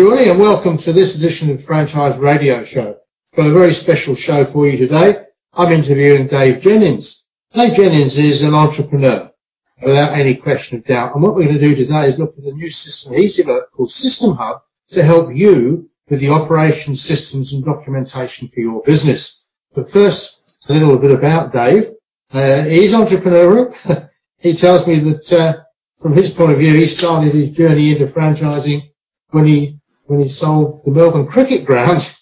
Everybody, and welcome to this edition of Franchise Radio Show. Got a very special show for you today. I'm interviewing Dave Jennings. Dave Jennings is an entrepreneur, without any question of doubt. And what we're going to do today is look at a new system he's developed called System Hub to help you with the operation systems and documentation for your business. But first, a little bit about Dave. Uh, he's entrepreneurial. he tells me that uh, from his point of view, he started his journey into franchising when he when he sold the Melbourne Cricket Ground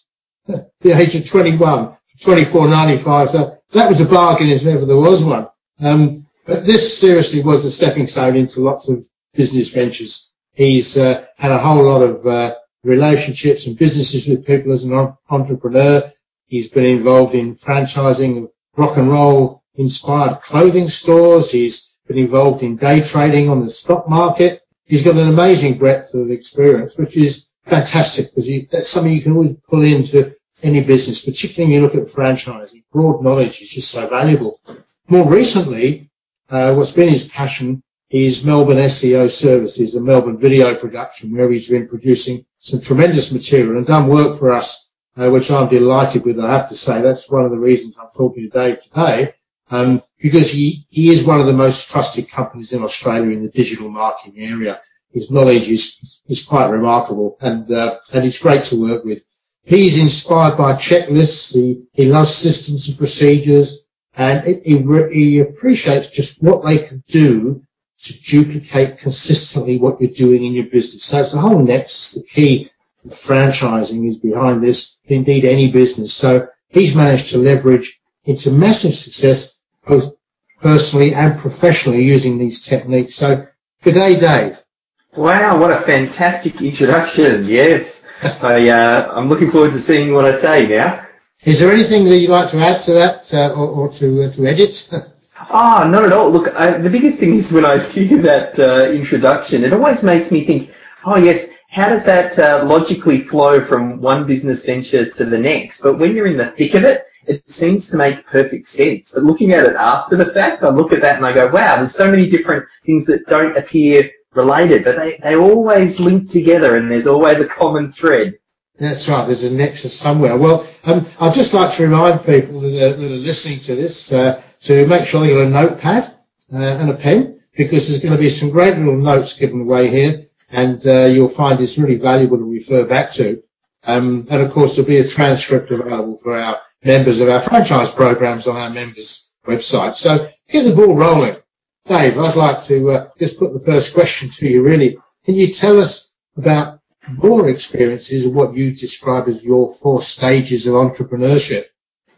at the age of 21, for 24.95. So that was a bargain if ever there was one. Um, but this seriously was a stepping stone into lots of business ventures. He's uh, had a whole lot of uh, relationships and businesses with people as an entrepreneur. He's been involved in franchising of rock and roll inspired clothing stores. He's been involved in day trading on the stock market he's got an amazing breadth of experience, which is fantastic because that's something you can always pull into any business, particularly when you look at franchising. Broad knowledge is just so valuable. More recently, uh, what's been his passion is Melbourne SEO services and Melbourne video production, where he's been producing some tremendous material and done work for us, uh, which I'm delighted with. I have to say that's one of the reasons I'm talking to Dave today um, because he, he is one of the most trusted companies in Australia in the digital marketing area. His knowledge is, is quite remarkable and, uh, and it's great to work with. He's inspired by checklists. He, he loves systems and procedures and he, he appreciates just what they can do to duplicate consistently what you're doing in your business. So it's the whole nexus, the key franchising is behind this, indeed any business. So he's managed to leverage into massive success both personally and professionally using these techniques. So, good day, Dave. Wow, what a fantastic introduction. Yes. I, uh, I'm looking forward to seeing what I say now. Is there anything that you'd like to add to that uh, or, or, to, uh, to edit? Ah, oh, not at all. Look, I, the biggest thing is when I hear that uh, introduction, it always makes me think, oh yes, how does that uh, logically flow from one business venture to the next? But when you're in the thick of it, it seems to make perfect sense. But looking at it after the fact, I look at that and I go, wow, there's so many different things that don't appear related, but they, they always link together and there's always a common thread. That's right. There's a nexus somewhere. Well, um, I'd just like to remind people that are, that are listening to this uh, to make sure they've got a notepad uh, and a pen because there's going to be some great little notes given away here and uh, you'll find it's really valuable to refer back to. Um, and of course, there'll be a transcript available for our members of our franchise programs on our members' website. So get the ball rolling. Dave, I'd like to uh, just put the first question to you really. Can you tell us about your experiences of what you describe as your four stages of entrepreneurship?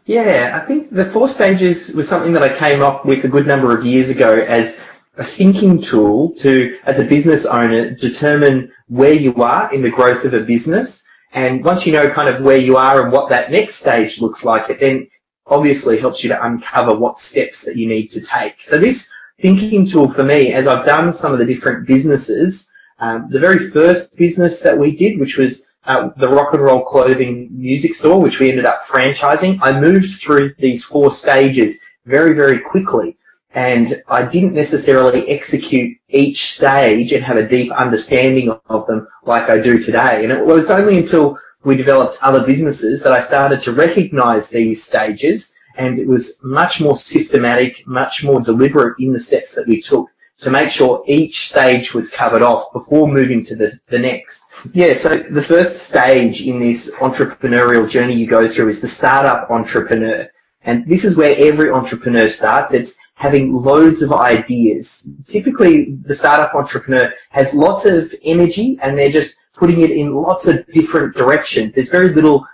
Yeah, I think the four stages was something that I came up with a good number of years ago as a thinking tool to, as a business owner, determine where you are in the growth of a business and once you know kind of where you are and what that next stage looks like, it then obviously helps you to uncover what steps that you need to take. So this thinking tool for me, as I've done some of the different businesses, um, the very first business that we did, which was uh, the rock and roll clothing music store, which we ended up franchising, I moved through these four stages very, very quickly. And I didn't necessarily execute each stage and have a deep understanding of them like I do today. And it was only until we developed other businesses that I started to recognize these stages and it was much more systematic, much more deliberate in the steps that we took to make sure each stage was covered off before moving to the, the next. Yeah, so the first stage in this entrepreneurial journey you go through is the startup entrepreneur. And this is where every entrepreneur starts. It's having loads of ideas. Typically, the startup entrepreneur has lots of energy and they're just putting it in lots of different directions. There's very little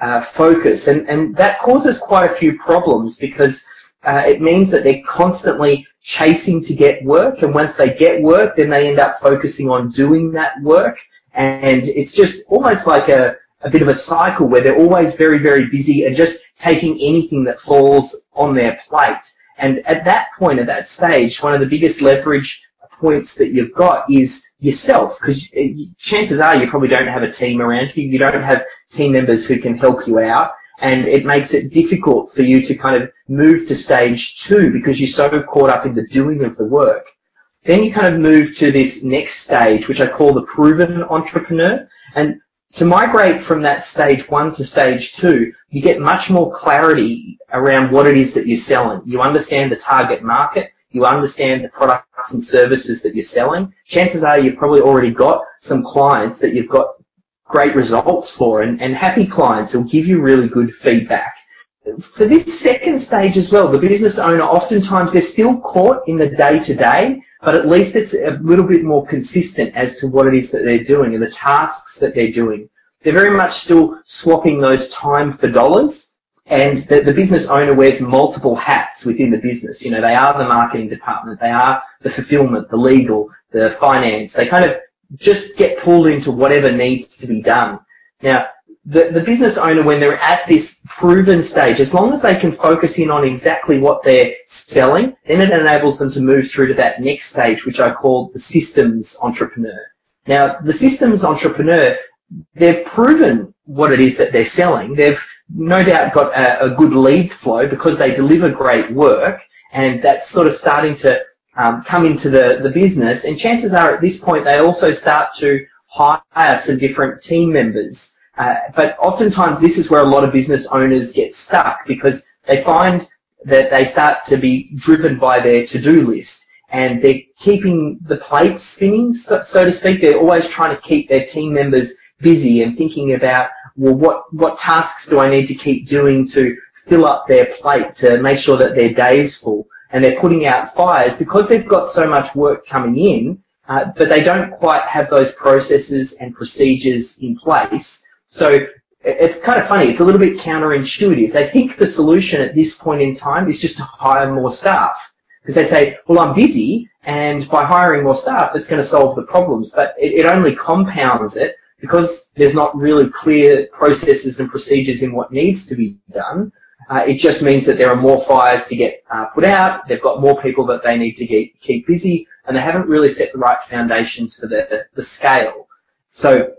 uh, focus and, and that causes quite a few problems because uh, it means that they're constantly chasing to get work and once they get work then they end up focusing on doing that work and it's just almost like a, a bit of a cycle where they're always very, very busy and just taking anything that falls on their plate. And at that point, at that stage, one of the biggest leverage points that you've got is yourself, because chances are you probably don't have a team around you. You don't have team members who can help you out. And it makes it difficult for you to kind of move to stage two because you're so caught up in the doing of the work. Then you kind of move to this next stage, which I call the proven entrepreneur. And to migrate from that stage one to stage two, you get much more clarity around what it is that you're selling. You understand the target market, you understand the products and services that you're selling. Chances are you've probably already got some clients that you've got great results for and, and happy clients who'll give you really good feedback. For this second stage as well, the business owner oftentimes they're still caught in the day to day, but at least it's a little bit more consistent as to what it is that they're doing and the tasks that they're doing. They're very much still swapping those time for dollars and the, the business owner wears multiple hats within the business. You know, they are the marketing department, they are the fulfillment, the legal, the finance. They kind of just get pulled into whatever needs to be done. Now, the, the business owner, when they're at this proven stage, as long as they can focus in on exactly what they're selling, then it enables them to move through to that next stage, which I call the systems entrepreneur. Now, the systems entrepreneur, they've proven what it is that they're selling. They've no doubt got a, a good lead flow because they deliver great work, and that's sort of starting to um, come into the, the business. And chances are at this point they also start to hire some different team members. Uh, but oftentimes this is where a lot of business owners get stuck because they find that they start to be driven by their to-do list and they're keeping the plates spinning, so, so, to speak. They're always trying to keep their team members busy and thinking about, well, what, what tasks do I need to keep doing to fill up their plate to make sure that their day is full? And they're putting out fires because they've got so much work coming in, uh, but they don't quite have those processes and procedures in place so it's kind of funny. It's a little bit counterintuitive. They think the solution at this point in time is just to hire more staff. Because they say, well, I'm busy, and by hiring more staff, that's going to solve the problems. But it, it only compounds it because there's not really clear processes and procedures in what needs to be done. Uh, it just means that there are more fires to get uh, put out. They've got more people that they need to get, keep busy, and they haven't really set the right foundations for the, the scale. So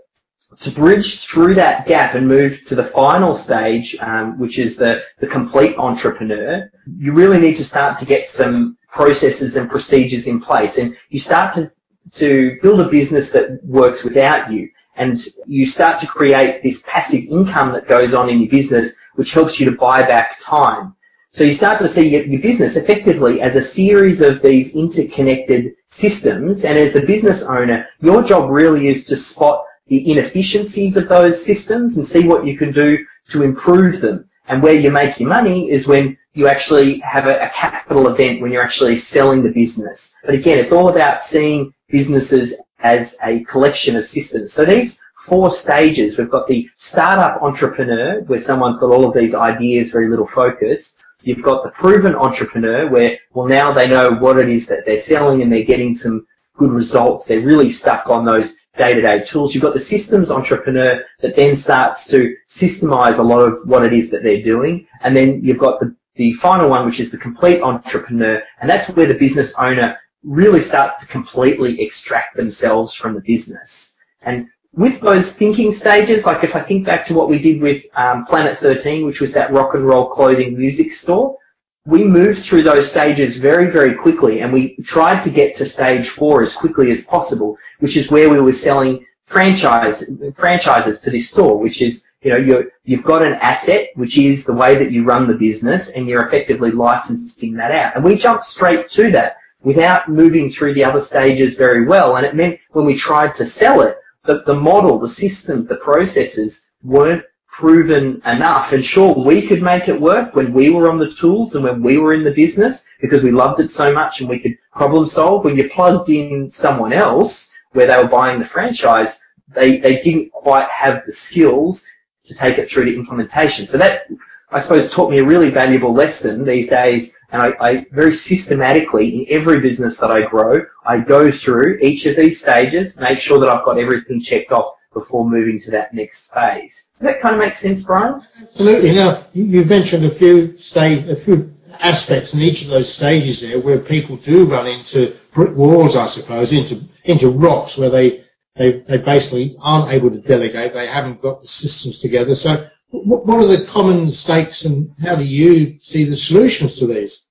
to bridge through that gap and move to the final stage, um, which is the, the complete entrepreneur, you really need to start to get some processes and procedures in place. And you start to, to build a business that works without you. And you start to create this passive income that goes on in your business, which helps you to buy back time. So you start to see your, business effectively as a series of these interconnected systems. And as the business owner, your job really is to spot the inefficiencies of those systems and see what you can do to improve them. And where you make your money is when you actually have a, a, capital event when you're actually selling the business. But again, it's all about seeing businesses as a collection of systems. So these four stages, we've got the startup entrepreneur, where someone's got all of these ideas, very little focus. You've got the proven entrepreneur, where, well, now they know what it is that they're selling and they're getting some good results. They're really stuck on those day-to-day tools. You've got the systems entrepreneur that then starts to systemize a lot of what it is that they're doing. And then you've got the, the final one, which is the complete entrepreneur. And that's where the business owner really starts to completely extract themselves from the business. And with those thinking stages, like if I think back to what we did with um, Planet 13, which was that rock and roll clothing music store, we moved through those stages very, very quickly and we tried to get to stage four as quickly as possible, which is where we were selling franchise, franchises to this store, which is, you know, you you've got an asset, which is the way that you run the business and you're effectively licensing that out. And we jumped straight to that without moving through the other stages very well. And it meant when we tried to sell it, that the model, the system, the processes weren't proven enough. And sure, we could make it work when we were on the tools and when we were in the business because we loved it so much and we could problem solve. When you plugged in someone else where they were buying the franchise, they, they didn't quite have the skills to take it through to implementation. So that, I suppose, taught me a really valuable lesson these days. And I, I very systematically, in every business that I grow, I go through each of these stages, make sure that I've got everything checked off before moving to that next phase. Does that kind of make sense, Brian? Absolutely. Now, you've mentioned a few stage, a few aspects in each of those stages there where people do run into brick walls, I suppose, into into rocks where they they, they basically aren't able to delegate. They haven't got the systems together. So, what, are the common mistakes, and how do you see the solutions to these?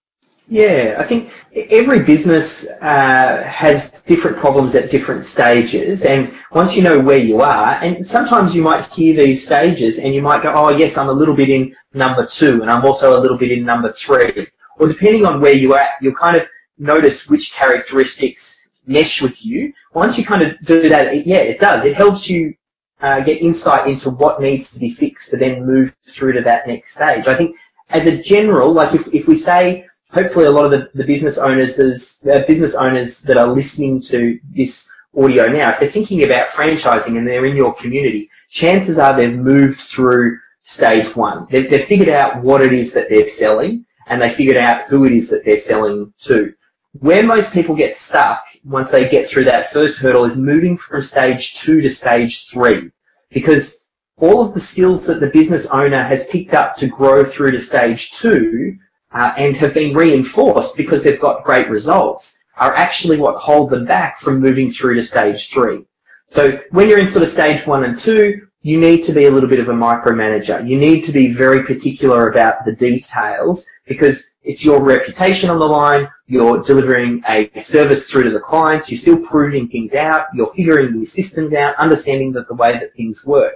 Yeah, I think every business uh, has different problems at different stages, and once you know where you are, and sometimes you might hear these stages, and you might go, "Oh, yes, I'm a little bit in number two, and I'm also a little bit in number three. Or depending on where you're you'll kind of notice which characteristics mesh with you. Once you kind of do that, yeah, it does. It helps you uh, get insight into what needs to be fixed to then move through to that next stage. I think as a general, like if, if we say hopefully a lot of the, the business owners, there's uh, business owners that are listening to this audio now, if they're thinking about franchising and they're in your community, chances are they've moved through stage one. They've, they've figured out what it is that they're selling and they figured out who it is that they're selling to. Where most people get stuck once they get through that first hurdle is moving from stage two to stage three because all of the skills that the business owner has picked up to grow through to stage two uh, and have been reinforced because they've got great results are actually what hold them back from moving through to stage three. So when you're in sort of stage one and two, you need to be a little bit of a micromanager. You need to be very particular about the details because it's your reputation on the line. You're delivering a service through to the clients. You're still proving things out. You're figuring these systems out, understanding that the way that things work.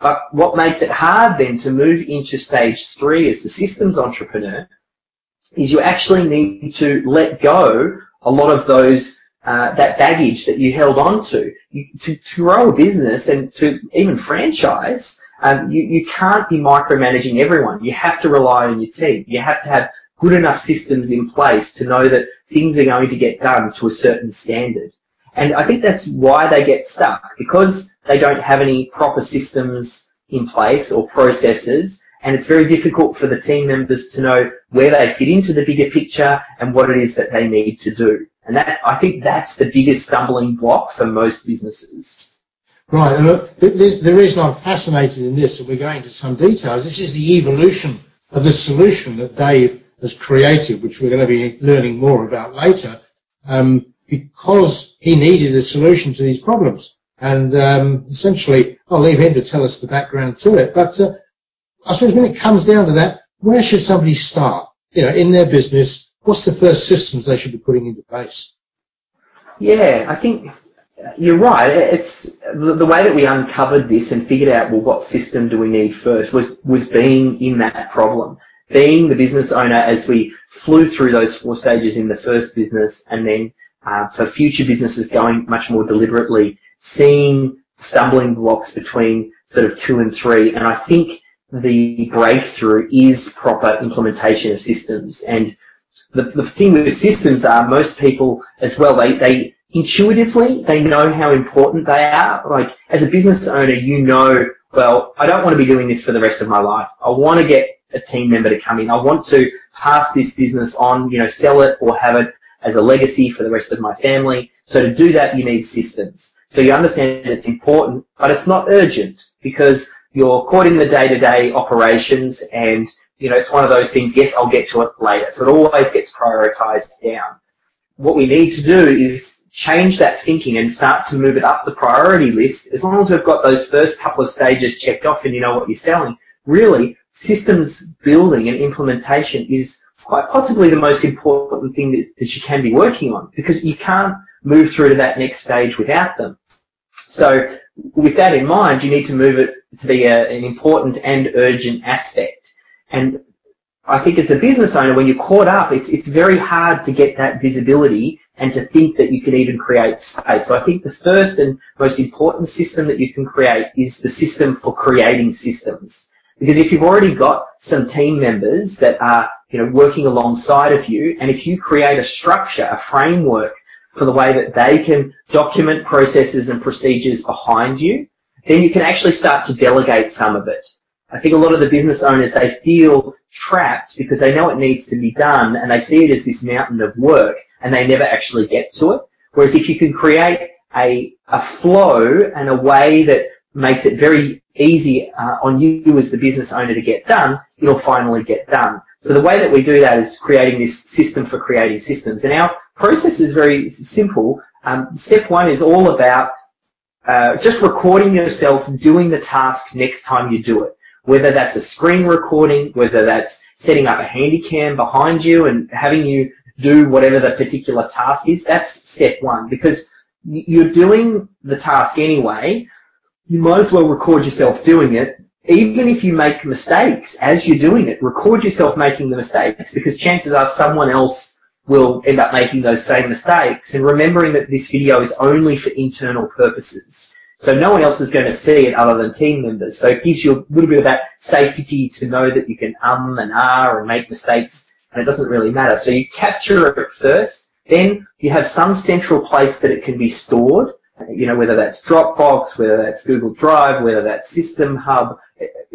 But what makes it hard then to move into stage three as the systems entrepreneur is you actually need to let go a lot of those uh, that baggage that you held on to. You, to, to grow a business and to even franchise, um, you, you can't be micromanaging everyone. You have to rely on your team. You have to have good enough systems in place to know that things are going to get done to a certain standard. And I think that's why they get stuck, because they don't have any proper systems in place or processes and it's very difficult for the team members to know where they fit into the bigger picture and what it is that they need to do. And that, I think that's the biggest stumbling block for most businesses. Right. The, reason I'm fascinated in this, and we're going into some details, this is the evolution of the solution that Dave has created, which we're going to be learning more about later, um, because he needed a solution to these problems. And um, essentially, I'll leave him to tell us the background to it. But uh, I suppose when it comes down to that, where should somebody start? You know, in their business, what's the first systems they should be putting into place? Yeah, I think you're right. It's the, way that we uncovered this and figured out, well, what system do we need first was, was being in that problem. Being the business owner as we flew through those four stages in the first business and then uh, for future businesses going much more deliberately, seeing stumbling blocks between sort of two and three. And I think the breakthrough is proper implementation of systems. And the, the thing with systems are most people as well, they, they intuitively, they know how important they are. Like as a business owner, you know, well, I don't want to be doing this for the rest of my life. I want to get a team member to come in. I want to pass this business on, you know, sell it or have it as a legacy for the rest of my family. So to do that, you need systems. So you understand it's important, but it's not urgent because you're caught in the day-to-day operations and you know it's one of those things yes I'll get to it later. So it always gets prioritized down. What we need to do is change that thinking and start to move it up the priority list. As long as we've got those first couple of stages checked off and you know what you're selling really systems building and implementation is quite possibly the most important thing that, that you can be working on because you can't move through to that next stage without them. So with that in mind, you need to move it to be a, an important and urgent aspect. And I think as a business owner, when you're caught up, it's, it's very hard to get that visibility and to think that you can even create space. So I think the first and most important system that you can create is the system for creating systems. Because if you've already got some team members that are, you know, working alongside of you, and if you create a structure, a framework for the way that they can document processes and procedures behind you, then you can actually start to delegate some of it. I think a lot of the business owners, they feel trapped because they know it needs to be done and they see it as this mountain of work and they never actually get to it. Whereas if you can create a, a flow and a way that makes it very easy uh, on you as the business owner to get done, it'll finally get done. So the way that we do that is creating this system for creating systems. And our process is very simple. Um, step one is all about uh, just recording yourself doing the task next time you do it. Whether that's a screen recording, whether that's setting up a handy cam behind you and having you do whatever the particular task is, that's step one because you're doing the task anyway. You might as well record yourself doing it. Even if you make mistakes as you're doing it, record yourself making the mistakes because chances are someone else will end up making those same mistakes and remembering that this video is only for internal purposes. So no one else is going to see it other than team members. So it gives you a little bit of that safety to know that you can um and ah and make mistakes and it doesn't really matter. So you capture it first, then you have some central place that it can be stored, you know, whether that's Dropbox, whether that's Google Drive, whether that's System Hub,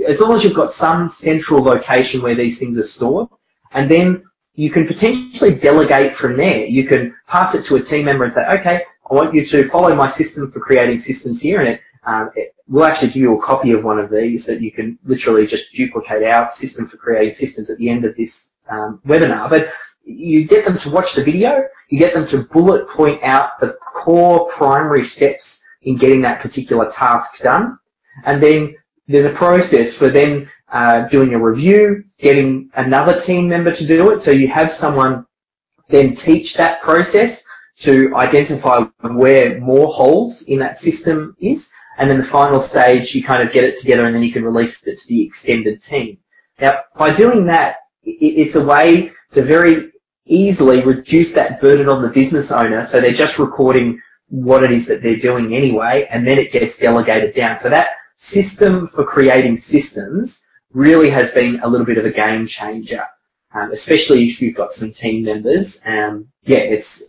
as long as you've got some central location where these things are stored, and then you can potentially delegate from there. You can pass it to a team member and say, okay, I want you to follow my system for creating systems here, and it, um, it we'll actually give you a copy of one of these that you can literally just duplicate our system for creating systems at the end of this um, webinar. But you get them to watch the video, you get them to bullet point out the core primary steps in getting that particular task done, and then there's a process for then uh, doing a review, getting another team member to do it. So you have someone then teach that process to identify where more holes in that system is. And then the final stage, you kind of get it together and then you can release it to the extended team. Now, by doing that, it's a way to very easily reduce that burden on the business owner. So they're just recording what it is that they're doing anyway, and then it gets delegated down. So that system for creating systems really has been a little bit of a game changer, um, especially if you've got some team members. Um, yeah, it's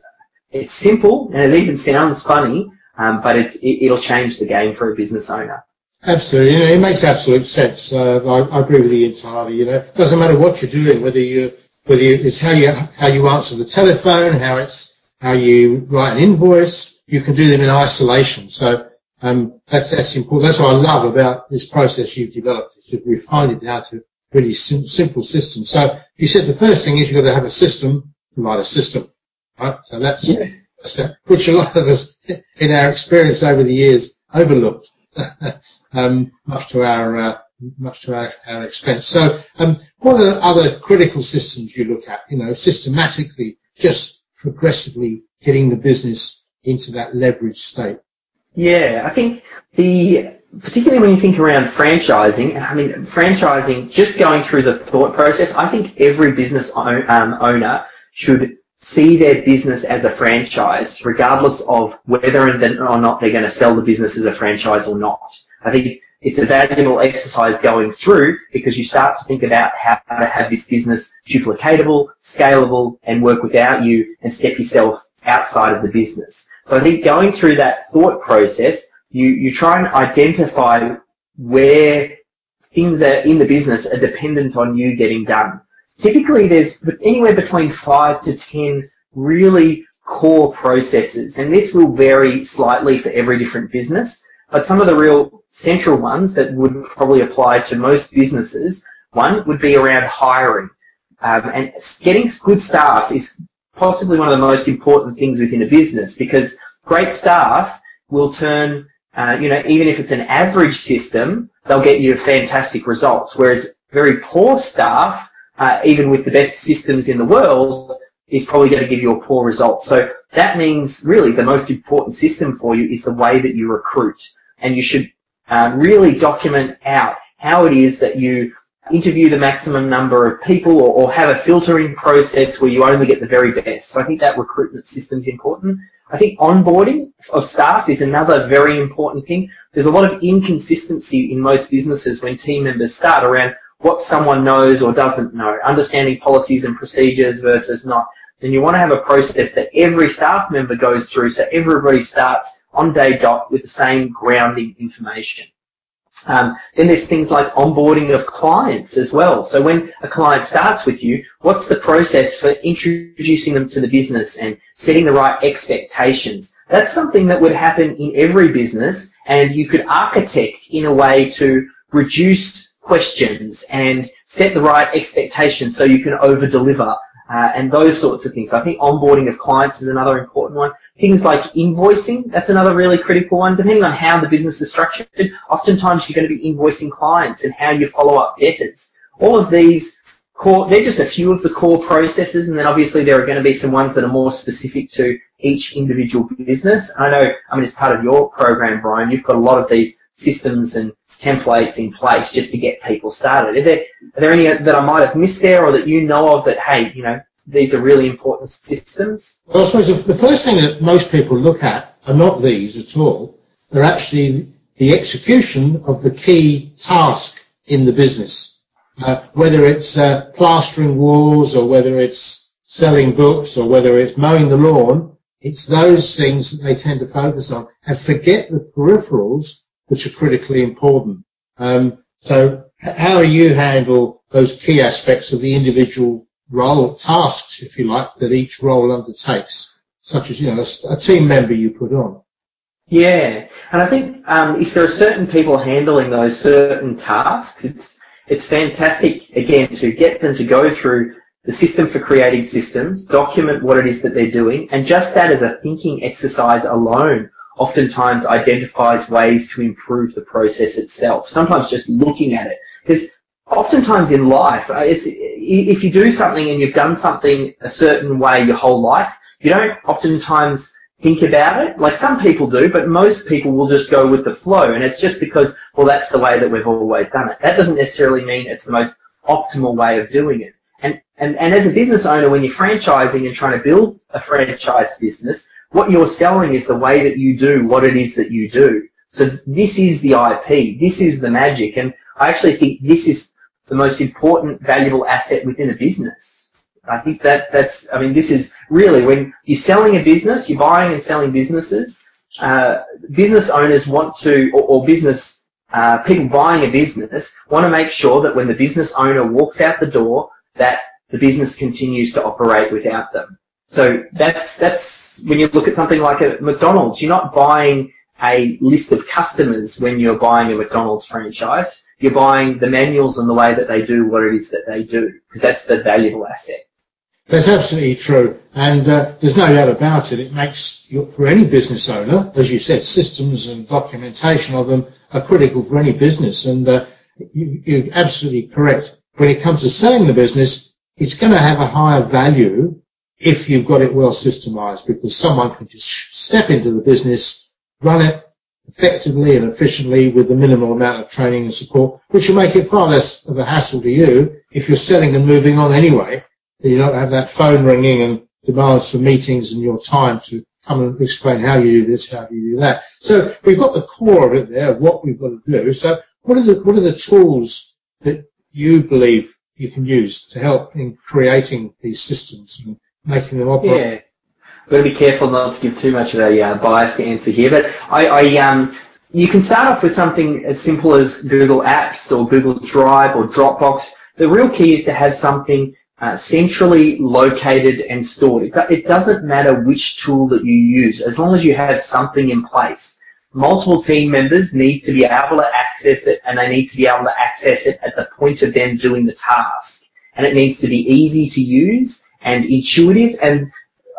it's simple and it even sounds funny, um, but it's, it, will change the game for a business owner. Absolutely, you know, it makes absolute sense. Uh, I, I, agree with you entirely. You know, it doesn't matter what you're doing, whether you whether you, it's how you how you answer the telephone, how it's how you write an invoice. You can do them in isolation. So um, that's that's important. That's what I love about this process you've developed. It's just refined it down to really sim- simple systems. So you said the first thing is you've got to have a system write a system, right? So that's, yeah. which a lot of us in our experience over the years overlooked, um, much to our uh, much to our, our expense. So, um, what are the other critical systems you look at? You know, systematically, just progressively getting the business into that leverage state. Yeah, I think the particularly when you think around franchising, I mean, franchising, just going through the thought process, I think every business own, um, owner should see their business as a franchise, regardless of whether or not they're going to sell the business as a franchise or not. I think it's a valuable exercise going through because you start to think about how to have this business duplicatable, scalable, and work without you and step yourself outside of the business. So I think going through that thought process, you, you try and identify where things in the business are dependent on you getting done. Typically there's anywhere between five to ten really core processes and this will vary slightly for every different business but some of the real central ones that would probably apply to most businesses one would be around hiring um, and getting good staff is possibly one of the most important things within a business because great staff will turn, uh, you know, even if it's an average system, they'll get you fantastic results. Whereas very poor staff, uh, even with the best systems in the world, is probably going to give you a poor result. So that means really the most important system for you is the way that you recruit. And you should uh, really document out how it is that you interview the maximum number of people or, or, have a filtering process where you only get the very best. So I think that recruitment system is important. I think onboarding of staff is another very important thing. There's a lot of inconsistency in most businesses when team members start around what someone knows or doesn't know, understanding policies and procedures versus not. And you want to have a process that every staff member goes through so everybody starts on day dot with the same grounding information. Um, then there's things like onboarding of clients as well. So when a client starts with you, what's the process for introducing them to the business and setting the right expectations? That's something that would happen in every business and you could architect in a way to reduce questions and set the right expectations so you can over deliver uh, and those sorts of things. So I think onboarding of clients is another important one. Things like invoicing, that's another really critical one. Depending on how the business is structured, oftentimes you're going to be invoicing clients and how you follow up debtors. All of these core, they're just a few of the core processes, and then obviously there are going to be some ones that are more specific to each individual business. I know, I mean, as part of your program, Brian, you've got a lot of these systems and templates in place just to get people started. Are there, are there any that I might have missed there or that you know of that, hey, you know, these are really important systems? Well, I suppose the first thing that most people look at are not these at all. They're actually the execution of the key task in the business. Uh, whether it's uh, plastering walls or whether it's selling books or whether it's mowing the lawn, it's those things that they tend to focus on and forget the peripherals which are critically important. Um, so how do you handle those key aspects of the individual role, tasks, if you like, that each role undertakes, such as, you know, a, a team member you put on? Yeah, and I think um, if there are certain people handling those certain tasks, it's it's fantastic again to get them to go through the system for creating systems, document what it is that they're doing, and just that as a thinking exercise alone oftentimes identifies ways to improve the process itself. Sometimes just looking at it. Because oftentimes in life, uh, it's, if you do something and you've done something a certain way your whole life, you don't oftentimes think about it. Like some people do, but most people will just go with the flow. And it's just because, well, that's the way that we've always done it. That doesn't necessarily mean it's the most optimal way of doing it. And, and, and as a business owner, when you're franchising and trying to build a franchise business, what you're selling is the way that you do what it is that you do. So this is the IP. This is the magic. And I actually think this is the most important valuable asset within a business. I think that that's, I mean, this is really when you're selling a business, you're buying and selling businesses, uh, business owners want to, or, or business, uh, people buying a business want to make sure that when the business owner walks out the door, that the business continues to operate without them. So that's that's when you look at something like a McDonald's, you're not buying a list of customers when you're buying a McDonald's franchise. You're buying the manuals and the way that they do what it is that they do, because that's the valuable asset. That's absolutely true, and uh, there's no doubt about it. It makes for any business owner, as you said, systems and documentation of them are critical for any business, and uh, you, you're absolutely correct. When it comes to selling the business, it's going to have a higher value if you've got it well systemized because someone can just step into the business, run it effectively and efficiently with the minimal amount of training and support, which will make it far less of a hassle to you if you're selling and moving on anyway. You don't have that phone ringing and demands for meetings and your time to come and explain how you do this, how you do that. So we've got the core of it there of what we've got to do. So what are the what are the tools that you believe you can use to help in creating these systems and making them operate. Yeah. I've got to be careful not to give too much of a uh, biased answer here, but I, I um, you can start off with something as simple as Google Apps or Google Drive or Dropbox. The real key is to have something uh, centrally located and stored. It, it doesn't matter which tool that you use, as long as you have something in place. Multiple team members need to be able to access it and they need to be able to access it at the point of them doing the task. And it needs to be easy to use and intuitive. And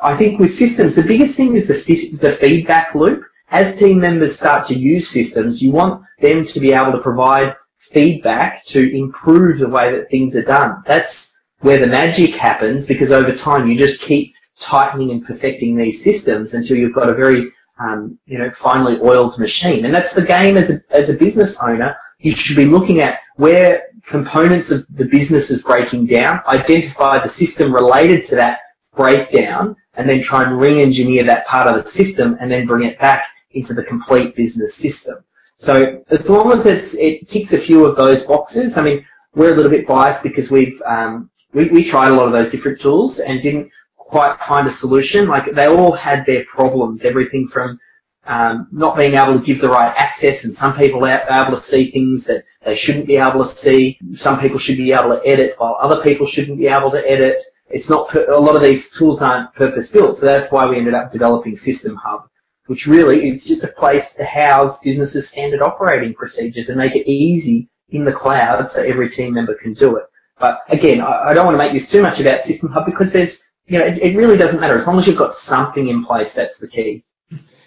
I think with systems, the biggest thing is the, the feedback loop. As team members start to use systems, you want them to be able to provide feedback to improve the way that things are done. That's where the magic happens because over time you just keep tightening and perfecting these systems until you've got a very um, you know, finely oiled machine. And that's the game as a, as a business owner. You should be looking at where components of the business is breaking down, identify the system related to that breakdown, and then try and re-engineer that part of the system and then bring it back into the complete business system. So as long as it ticks a few of those boxes, I mean, we're a little bit biased because we've, um, we, we tried a lot of those different tools and didn't quite find a solution. Like they all had their problems, everything from um, not being able to give the right access, and some people are able to see things that they shouldn't be able to see. Some people should be able to edit, while other people shouldn't be able to edit. It's not a lot of these tools aren't purpose built, so that's why we ended up developing System Hub, which really is just a place to house businesses' standard operating procedures and make it easy in the cloud so every team member can do it. But again, I, don't want to make this too much about System Hub because there's, you know, it really doesn't matter. As long as you've got something in place, that's the key.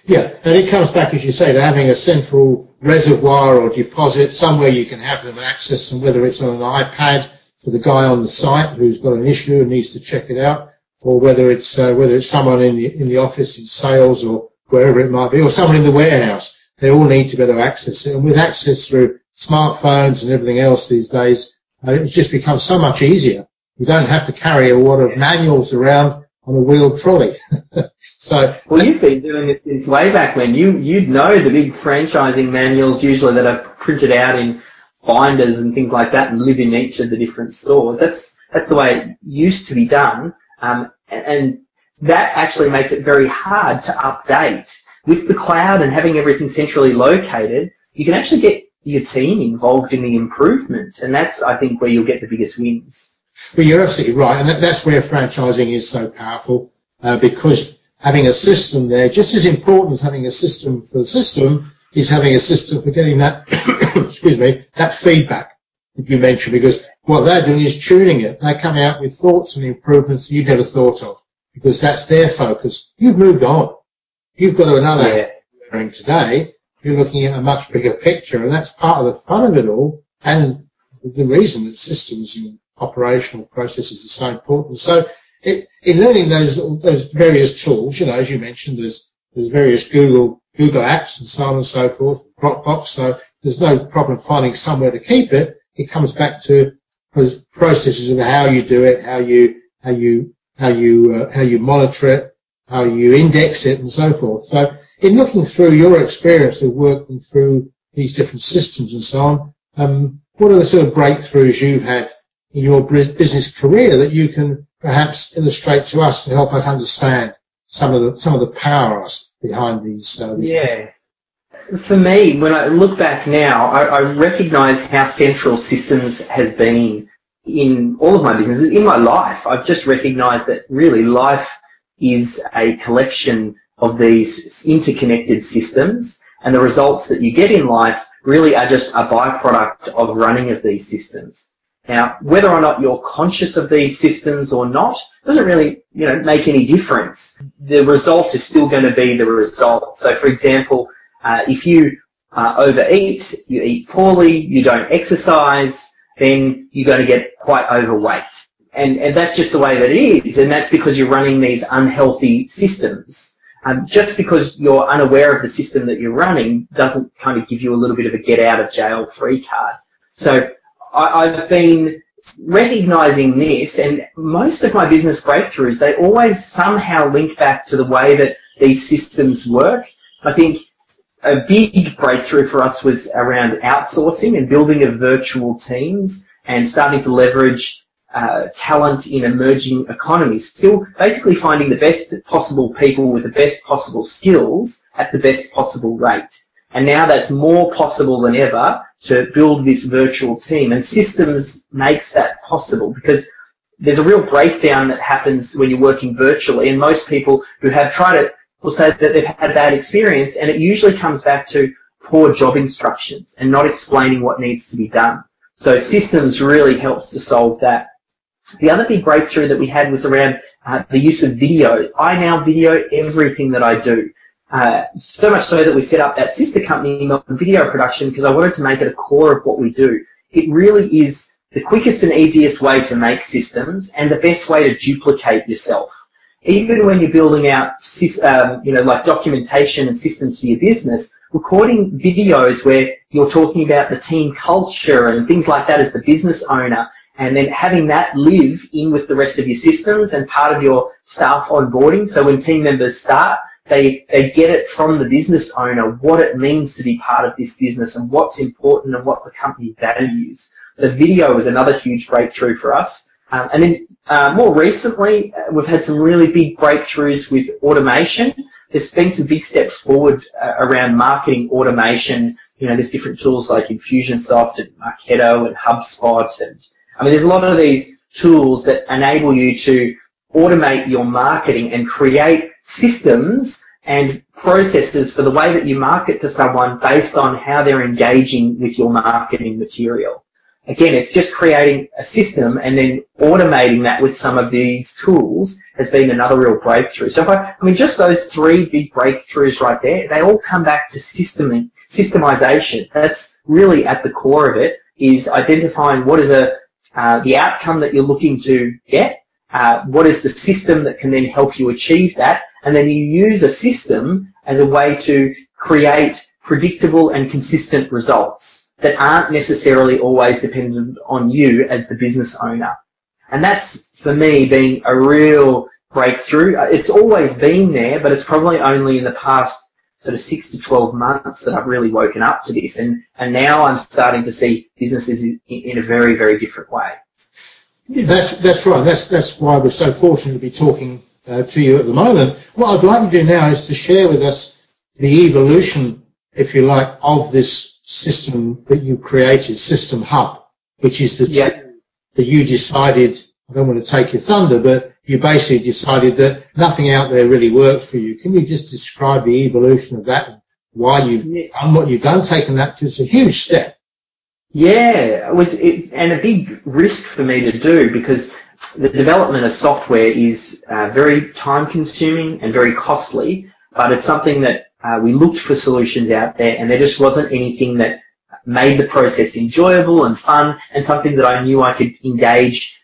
Yeah, and it comes back, as you say, to having a central reservoir or deposit somewhere you can have them access and whether it's on an iPad for the guy on the site who's got an issue and needs to check it out, or whether it's uh, whether it's someone in the in the office in sales or wherever it might be, or someone in the warehouse. They all need to be able to access it, and with access through smartphones and everything else these days, uh, it just becomes so much easier. You don't have to carry a lot of manuals around on a wheeled trolley. so, well, you've been doing this since way back when. You you'd know the big franchising manuals usually that are printed out in binders and things like that and live in each of the different stores. That's that's the way it used to be done, um, and that actually makes it very hard to update. With the cloud and having everything centrally located, you can actually get your team involved in the improvement, and that's I think where you'll get the biggest wins. Well, you're absolutely right, and that, that's where franchising is so powerful uh, because having a system there, just as important as having a system for the system, is having a system for getting that, excuse me, that feedback that you mentioned. Because what they're doing is tuning it. They come out with thoughts and improvements you'd never thought of because that's their focus. You've moved on. You've got to another yeah. today. You're looking at a much bigger picture, and that's part of the fun of it all, and the reason that systems and operational processes are so important. So it, in learning those those various tools, you know, as you mentioned, there's there's various Google Google apps and so on and so forth, Dropbox. So there's no problem finding somewhere to keep it. It comes back to processes of how you do it, how you how you how you uh, how you monitor it, how you index it, and so forth. So in looking through your experience of working through these different systems and so on, um, what are the sort of breakthroughs you've had in your business career that you can perhaps illustrate to us to help us understand some of the some of the powers behind these. Uh, these yeah. For me, when I look back now, I, I recognise how central systems has been in all of my businesses, in my life. I've just recognised that really life is a collection of these interconnected systems, and the results that you get in life really are just a byproduct of running of these systems. Now, whether or not you're conscious of these systems or not doesn't really, you know, make any difference. The result is still going to be the result. So, for example, uh, if you uh, overeat, you eat poorly, you don't exercise, then you're going to get quite overweight. And, and that's just the way that it is. And that's because you're running these unhealthy systems. Um, just because you're unaware of the system that you're running doesn't kind of give you a little bit of a get out of jail free card. So I, I've been recognizing this and most of my business breakthroughs, they always somehow link back to the way that these systems work. I think a big breakthrough for us was around outsourcing and building of virtual teams and starting to leverage uh, talent in emerging economies. Still basically finding the best possible people with the best possible skills at the best possible rate. And now that's more possible than ever to build this virtual team. And systems makes that possible because there's a real breakdown that happens when you're working virtually. And most people who have tried it will say that they've had a bad experience. And it usually comes back to poor job instructions and not explaining what needs to be done. So systems really helps to solve that. The other big breakthrough that we had was around uh, the use of video. I now video everything that I do. Uh, so much so that we set up that sister company, Melbourne Video Production, because I wanted to make it a core of what we do. It really is the quickest and easiest way to make systems and the best way to duplicate yourself. Even when you're building out, um, you know, like documentation and systems for your business, recording videos where you're talking about the team culture and things like that as the business owner, and then having that live in with the rest of your systems and part of your staff onboarding. So when team members start, they, they get it from the business owner what it means to be part of this business and what's important and what the company values. So video is another huge breakthrough for us. Um, and then uh, more recently, uh, we've had some really big breakthroughs with automation. There's been some big steps forward uh, around marketing automation. You know, there's different tools like Infusionsoft and Marketo and HubSpot. And I mean, there's a lot of these tools that enable you to automate your marketing and create systems and processes for the way that you market to someone based on how they're engaging with your marketing material. again, it's just creating a system and then automating that with some of these tools has been another real breakthrough. So if I, I mean, just those three big breakthroughs right there, they all come back to system, systemization. That's really at the core of it is identifying what is a, uh, the outcome that you're looking to get, uh, what is the system that can then help you achieve that, and then you use a system as a way to create predictable and consistent results that aren't necessarily always dependent on you as the business owner. And that's, for me, been a real breakthrough. Uh, it's always been there, but it's probably only in the past sort of six to 12 months that I've really woken up to this. And, and now I'm starting to see businesses in, in a very, very different way. Yeah, that's, that's right. That's, that's why we're so fortunate to be talking uh, to you at the moment. What I'd like to do now is to share with us the evolution, if you like, of this system that you created, System Hub, which is the yeah. that you decided, I don't want to take your thunder, but you basically decided that nothing out there really worked for you. Can you just describe the evolution of that and why you've yeah. done what you've done, taken that, because it's a huge step. Yeah, it was, it, and a big risk for me to do because the development of software is uh, very time consuming and very costly, but it's something that uh, we looked for solutions out there and there just wasn't anything that made the process enjoyable and fun and something that I knew I could engage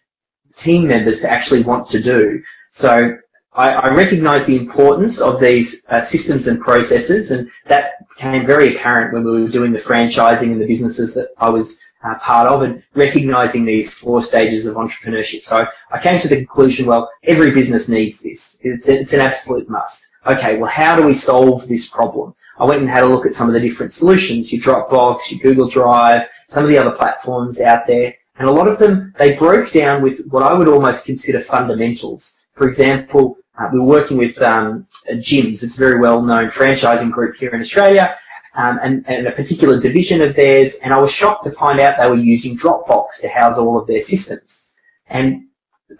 team members to actually want to do. So I, I recognize the importance of these uh, systems and processes and that became very apparent when we were doing the franchising and the businesses that I was uh, part of and recognizing these four stages of entrepreneurship. So I came to the conclusion, well, every business needs this. It's, it's an absolute must. Okay, well, how do we solve this problem? I went and had a look at some of the different solutions, your Dropbox, your Google Drive, some of the other platforms out there, and a lot of them, they broke down with what I would almost consider fundamentals. For example, uh, we were working with um, Jim's. It's a very well-known franchising group here in Australia, um, and, and, a particular division of theirs. And I was shocked to find out they were using Dropbox to house all of their systems. And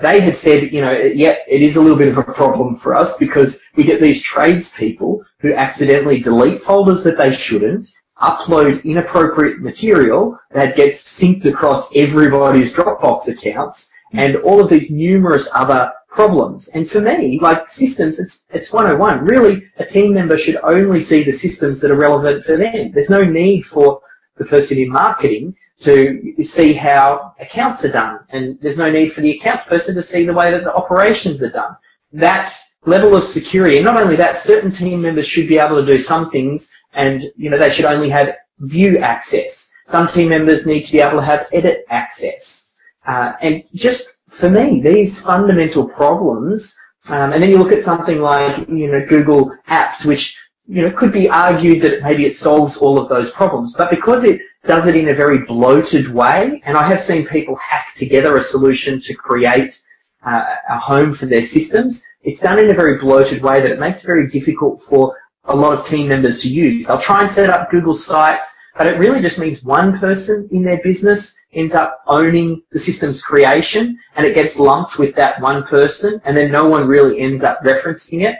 they had said, you know, yeah, it is a little bit of a problem for us because we get these tradespeople who accidentally delete folders that they shouldn't, upload inappropriate material that gets synced across everybody's Dropbox accounts, and all of these numerous other problems. And for me, like systems, it's, it's 101. Really, a team member should only see the systems that are relevant for them. There's no need for the person in marketing to see how accounts are done. And there's no need for the accounts person to see the way that the operations are done. That level of security, and not only that, certain team members should be able to do some things and, you know, they should only have view access. Some team members need to be able to have edit access. Uh, and just for me, these fundamental problems, um, and then you look at something like, you know, Google Apps, which, you know, could be argued that maybe it solves all of those problems, but because it does it in a very bloated way, and I have seen people hack together a solution to create uh, a home for their systems, it's done in a very bloated way that it makes it very difficult for a lot of team members to use. They'll try and set up Google Sites, but it really just means one person in their business ends up owning the system's creation and it gets lumped with that one person and then no one really ends up referencing it.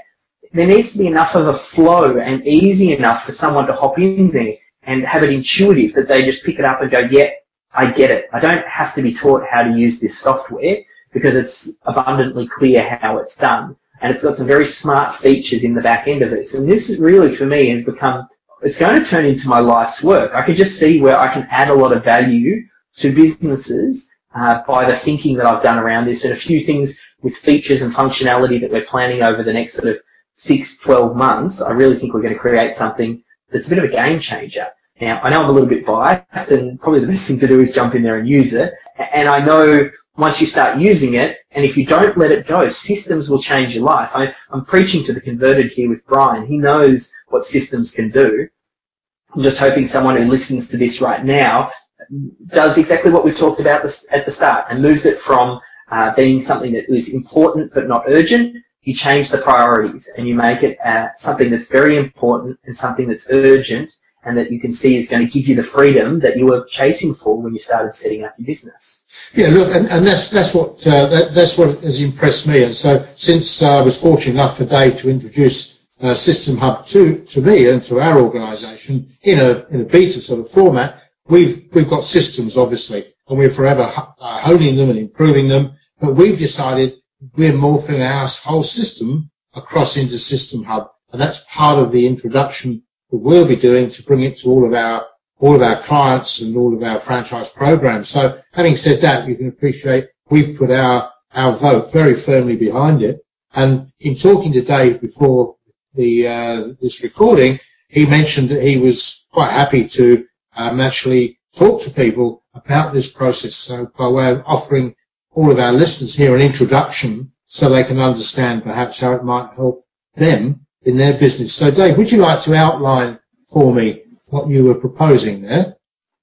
There needs to be enough of a flow and easy enough for someone to hop in there and have it intuitive that they just pick it up and go, yeah, I get it. I don't have to be taught how to use this software because it's abundantly clear how it's done. And it's got some very smart features in the back end of it. So this really, for me, has become, it's going to turn into my life's work. I can just see where I can add a lot of value to businesses uh, by the thinking that I've done around this and a few things with features and functionality that we're planning over the next sort of six, 12 months. I really think we're going to create something that's a bit of a game changer. Now, I know I'm a little bit biased and probably the best thing to do is jump in there and use it. And I know once you start using it, and if you don't let it go, systems will change your life. I, am preaching to the converted here with Brian. He knows what systems can do. I'm just hoping someone who listens to this right now does exactly what we talked about at the start and moves it from uh, being something that is important but not urgent. You change the priorities and you make it uh, something that's very important and something that's urgent and that you can see is going to give you the freedom that you were chasing for when you started setting up your business. Yeah, look, and, and that's that's what uh, that, that's what has impressed me. And so, since uh, I was fortunate enough for Dave to introduce uh, System Hub to to me and to our organisation in a in a beta sort of format, we've we've got systems obviously and we're forever uh, honing them and improving them. But we've decided we're morphing our whole system across into System Hub, and that's part of the introduction that we'll be doing to bring it to all of our all of our clients and all of our franchise programs. So having said that, you can appreciate we've put our, our vote very firmly behind it. And in talking to Dave before the, uh, this recording, he mentioned that he was quite happy to um, actually talk to people about this process. So by way of offering all of our listeners here an introduction so they can understand perhaps how it might help them in their business. So Dave, would you like to outline for me what you were proposing there.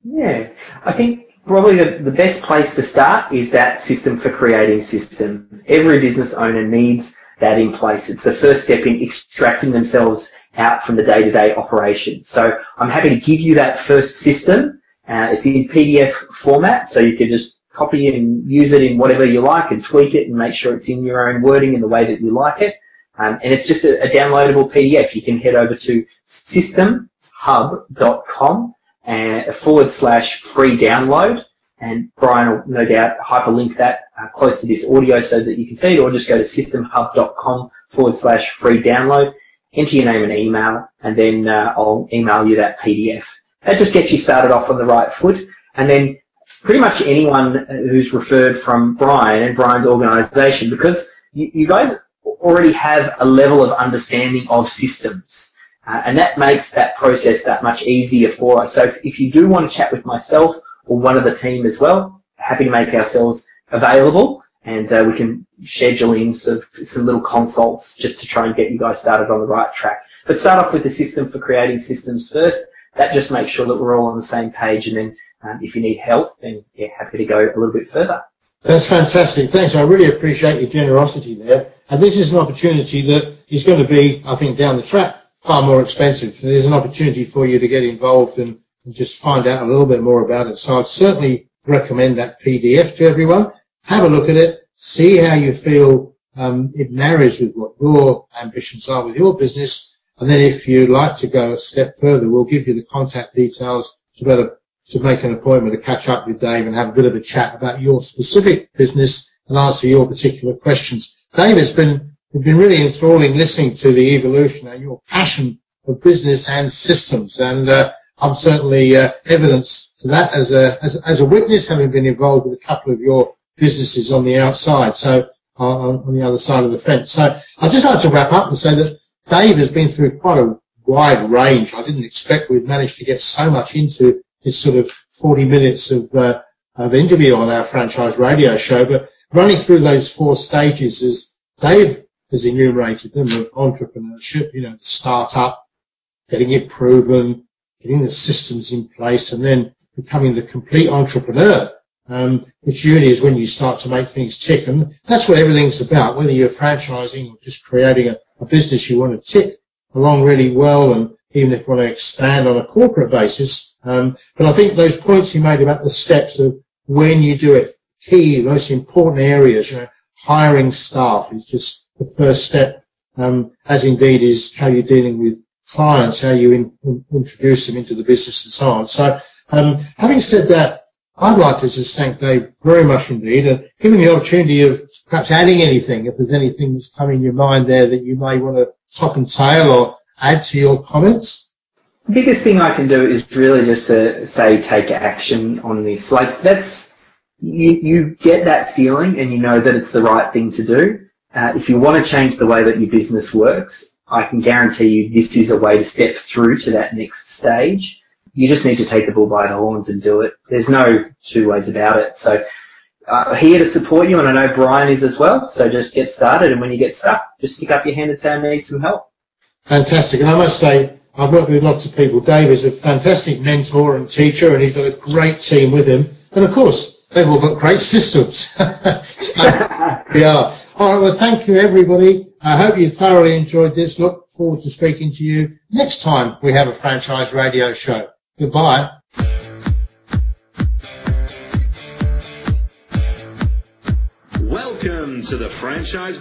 Yeah, I think probably the, the best place to start is that system for creating system. Every business owner needs that in place. It's the first step in extracting themselves out from the day-to-day operations. So I'm happy to give you that first system. Uh, it's in PDF format, so you can just copy and use it in whatever you like and tweak it and make sure it's in your own wording in the way that you like it. Um, and it's just a, a downloadable PDF. You can head over to systemhub.com and forward slash free download. And Brian will no doubt hyperlink that uh, close to this audio so that you can see it, or just go to systemhub.com forward slash free download, enter your name and email, and then uh, I'll email you that PDF. That just gets you started off on the right foot. And then pretty much anyone who's referred from Brian and Brian's organization, because you, you guys already have a level of understanding of systems. Uh, and that makes that process that much easier for us. So if, if you do want to chat with myself or one of the team as well, happy to make ourselves available and uh, we can schedule in some, little consults just to try and get you guys started on the right track. But start off with the system for creating systems first. That just makes sure that we're all on the same page and then um, if you need help, then yeah, happy to go a little bit further. That's fantastic. Thanks. I really appreciate your generosity there. And this is an opportunity that is going to be, I think, down the track far more expensive. There's an opportunity for you to get involved and, and just find out a little bit more about it. So I'd certainly recommend that PDF to everyone. Have a look at it, see how you feel um, it marries with what your ambitions are with your business. And then if you'd like to go a step further, we'll give you the contact details to better to make an appointment to catch up with Dave and have a bit of a chat about your specific business and answer your particular questions. Dave, it's been We've been really enthralling listening to the evolution and your passion for business and systems. And uh, I'm certainly uh, evidence to that as a, as, as, a witness, having been involved with a couple of your businesses on the outside, so uh, on the other side of the fence. So I'd just like to wrap up and say that Dave has been through quite a wide range. I didn't expect we'd managed to get so much into this sort of 40 minutes of, uh, of interview on our franchise radio show, but running through those four stages as Dave has enumerated them of entrepreneurship, you know, startup, getting it proven, getting the systems in place, and then becoming the complete entrepreneur, um, really is when you start to make things tick. And that's what everything's about, whether you're franchising or just creating a, a business you want to tick along really well, and even if you want to expand on a corporate basis. Um, but I think those points you made about the steps of when you do it, key, most important areas, you know, hiring staff is just the first step, um, as indeed is how you're dealing with clients, how you in, in, introduce them into the business and so on. So, um, having said that, I'd like to just thank Dave very much indeed, and giving the opportunity of perhaps adding anything, if there's anything that's come in your mind there that you may want to top and tail or add to your comments. The biggest thing I can do is really just to say take action on this. Like that's you you get that feeling and you know that it's the right thing to do. Uh, if you want to change the way that your business works, I can guarantee you this is a way to step through to that next stage. You just need to take the bull by the horns and do it. There's no two ways about it. So uh, here to support you, and I know Brian is as well. So just get started, and when you get stuck, just stick up your hand and say, "I need some help." Fantastic, and I must say, I've worked with lots of people. Dave is a fantastic mentor and teacher, and he's got a great team with him. And of course, they've all got great systems. we are. All right. Well, thank you, everybody. I hope you thoroughly enjoyed this. Look forward to speaking to you next time we have a franchise radio show. Goodbye. Welcome to the Franchise